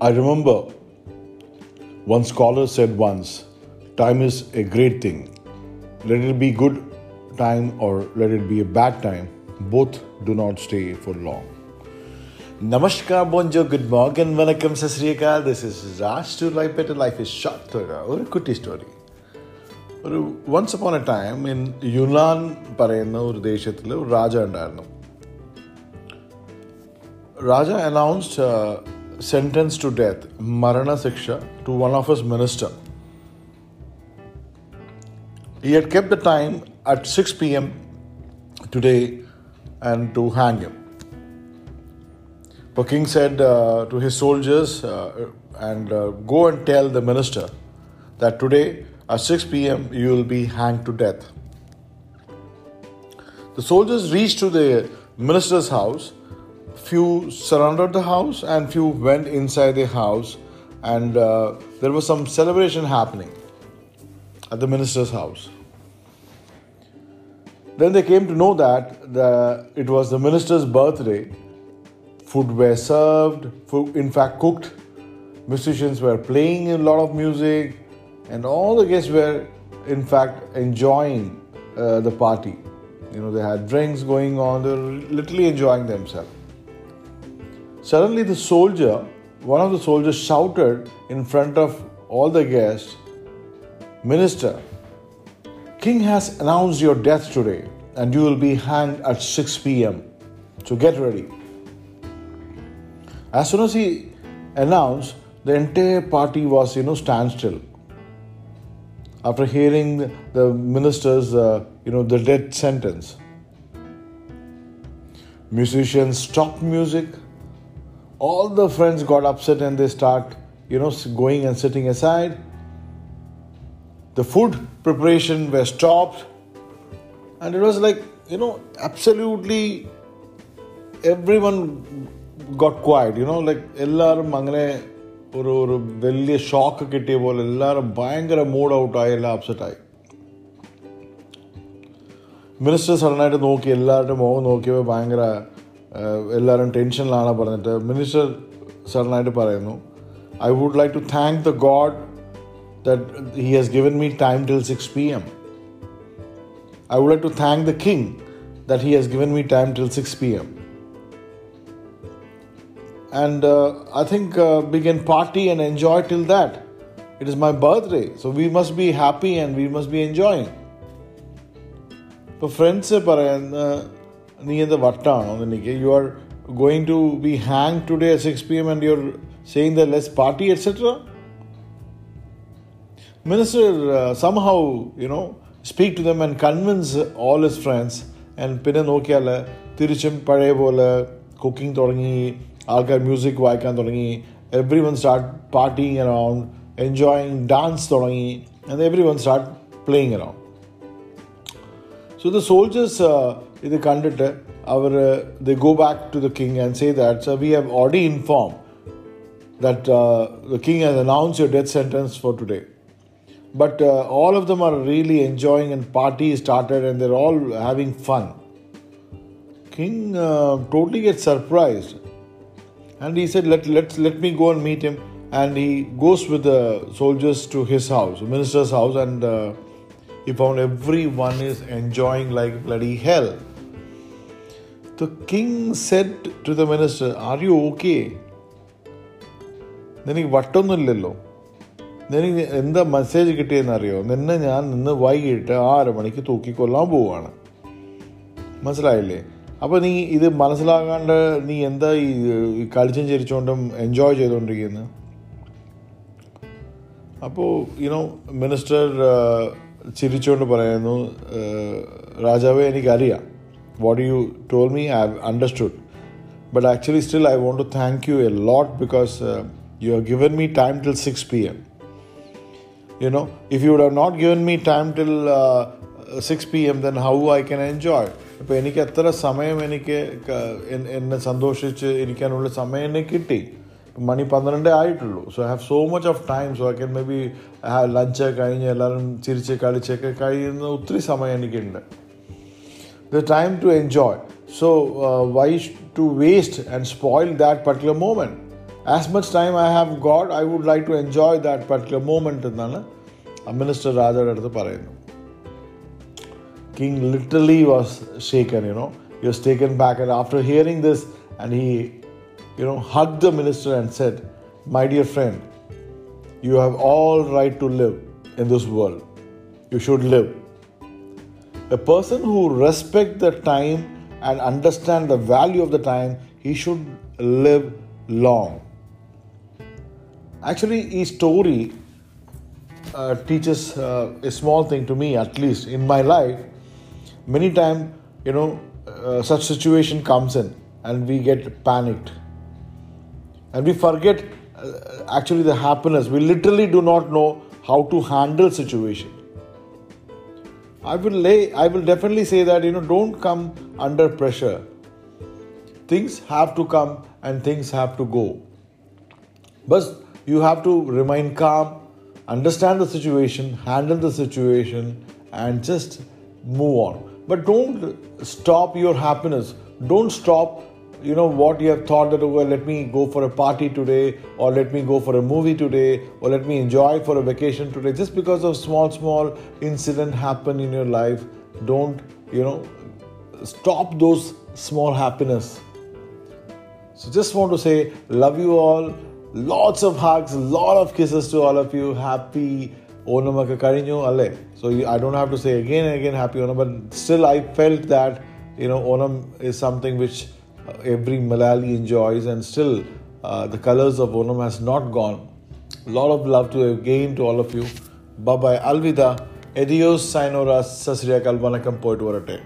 I remember one scholar said once time is a great thing. Let it be good time or let it be a bad time, both do not stay for long. Namaskar, bonjour, good morning, vanakkam, sasriyakal. This is Raj to Life Better Life is Short ഒരു കുട്ടി story ഒരു once upon A time in Yunnan പറയുന്ന ഒരു ദേശത്തിൽ ഒരു രാജ ഉണ്ടായിരുന്നു രാജ announced sentenced to death, Marana Siksha, to one of his minister. He had kept the time at 6 pm today and to hang him. The king said uh, to his soldiers, uh, and uh, go and tell the minister that today at 6 pm you will be hanged to death. The soldiers reached to the minister's house Few surrounded the house and few went inside the house, and uh, there was some celebration happening at the minister's house. Then they came to know that the, it was the minister's birthday. Food were served, food, in fact, cooked. Musicians were playing a lot of music, and all the guests were, in fact, enjoying uh, the party. You know, they had drinks going on, they were literally enjoying themselves. Suddenly, the soldier, one of the soldiers, shouted in front of all the guests, Minister, King has announced your death today and you will be hanged at 6 pm. So get ready. As soon as he announced, the entire party was, you know, standstill. After hearing the minister's, uh, you know, the death sentence, musicians stopped music All the friends got upset and they start, you know, going and sitting aside the food preparation was stopped and it was like you know absolutely everyone got quiet you know like എല്ലാവരും അങ്ങനെ ഒരു ഒരു വലിയ shock കിട്ടിയ പോലെ എല്ലാവരും ഭയങ്കര mood ഔട്ടായി എല്ലാം അപ്സെറ്റായി മിനിസ്റ്റർ സഡനായിട്ട് നോക്കി എല്ലാവരുടെ മുഖം നോക്കിയപ്പോൾ ഭയങ്കര എല്ലാവരും ടെൻഷനിലാണ് പറഞ്ഞിട്ട് മിനിസ്റ്റർ സഡനായിട്ട് പറയുന്നു I would like to thank the God that he has given me time till 6 p.m. I would like to thank the king that he has given me time till 6 p.m. And uh, I think uh, we can party and enjoy till that. It is my birthday, so we must be happy and we must be enjoying. ഇപ്പോൾ friends പറയുന്ന നീ എന്താ വട്ടാണോ എനിക്ക് U are going to be hang today six P M and you are saying the less party et cetera minister uh, somehow you know speak to them and convince all his friends and പിന്നെ നോക്കിയാൽ തിരിച്ചും പഴയ പോലെ cooking തുടങ്ങി ആൾക്കാർ music വായിക്കാൻ തുടങ്ങി every one start parting around enjoying dance തുടങ്ങി and every one start playing around so the soldiers ഇത് കണ്ടിട്ട് അവർ the go back to the king and say that so we have already inform that the king has announce your death sentence for today but uh, all of them are really enjoying and party started and they're all having fun king uh, totally gets surprised and he said let, let, let me go and meet him and he goes with the soldiers to his house the minister's house and uh, he found everyone is enjoying like bloody hell The king said to the minister are you okay? നിനക്ക് വട്ടൊന്നുമില്ലല്ലോ. നിനക്ക് എന്താ message കിട്ടിയെന്നറിയോ നിന്നെ ഞാൻ നിന്ന് വൈകിട്ട് ആറ് മണിക്ക് തൂക്കിക്കൊല്ലാൻ പോവുകയാണ് മനസ്സിലായില്ലേ? അപ്പോൾ നീ ഇത് മനസ്സിലാകാണ്ട് നീ എന്താ ഈ കളിച്ചും ചിരിച്ചുകൊണ്ടും എൻജോയ് ചെയ്തുകൊണ്ടിരിക്കുന്നത് അപ്പോൾ യുനോ മിനിസ്റ്റർ ചിരിച്ചുകൊണ്ട് പറയുന്നു രാജാവെ എനിക്കറിയാം. What you told me I understood but actually still I want to thank you a lot because you have given me time till six P M you know if you would have not given me time till uh, 6 p.m then how i can enjoy? ഇപ്പോൾ എനിക്ക് എത്ര സമയം എനിക്ക് എന്നെ സന്തോഷിച്ച് ഇരിക്കാനുള്ള സമയം എന്നെ കിട്ടി? മണി പന്ത്രണ്ടേ ആയിട്ടുള്ളൂ. So I have so much of time so I can maybe lunch കഴിഞ്ഞ് എല്ലാവരും ചിരിച്ച് കളിച്ചൊക്കെ കഴിയുന്ന ഒത്തിരി സമയം എനിക്കുണ്ട്. The time to enjoy so Y to waste and spoil that particular moment as much time I have got, I would like to enjoy that particular moment എന്നാണ് minister രാജയുടെ അടുത്ത് പറയുന്നു King literally was shaken, you know. He was taken back, and after hearing this, and he, you know, hugged the minister and said, My dear friend, you have all right to live in this world. You should live. A person who respects the time and understand the value of the time, he should live long. Actually, his story uh, teaches uh, a small thing to me, at least in my life. Many times, you know, uh, such situation comes in, and we get panicked, and we forget uh, actually the happiness. We literally do not know how to handle situation. I will lay. I will definitely say that you know, don't come under pressure. Things have to come and things have to go. But you have to remain calm, understand the situation, handle the situation, and just move on. But don't stop your happiness. Don't stop, you know what you have thought that oh well, let me go for a party today or let me go for a movie today or let me enjoy for a vacation today. Just because of small small incident happen in your life don't you know stop those small happiness. So just want to say love you all. Lots of hugs lot of kisses to all of you. Happy onamaka karinyo alle. So i don't have to say again and again happy onam but still i felt that you know onam is something which every Malayali enjoys and still uh, the colors of Onam has not gone. A lot of love to again to all of you. Bye bye. Alvida. Adios, Sayonara, Sasriyakal, Vanakam, Poet Varate.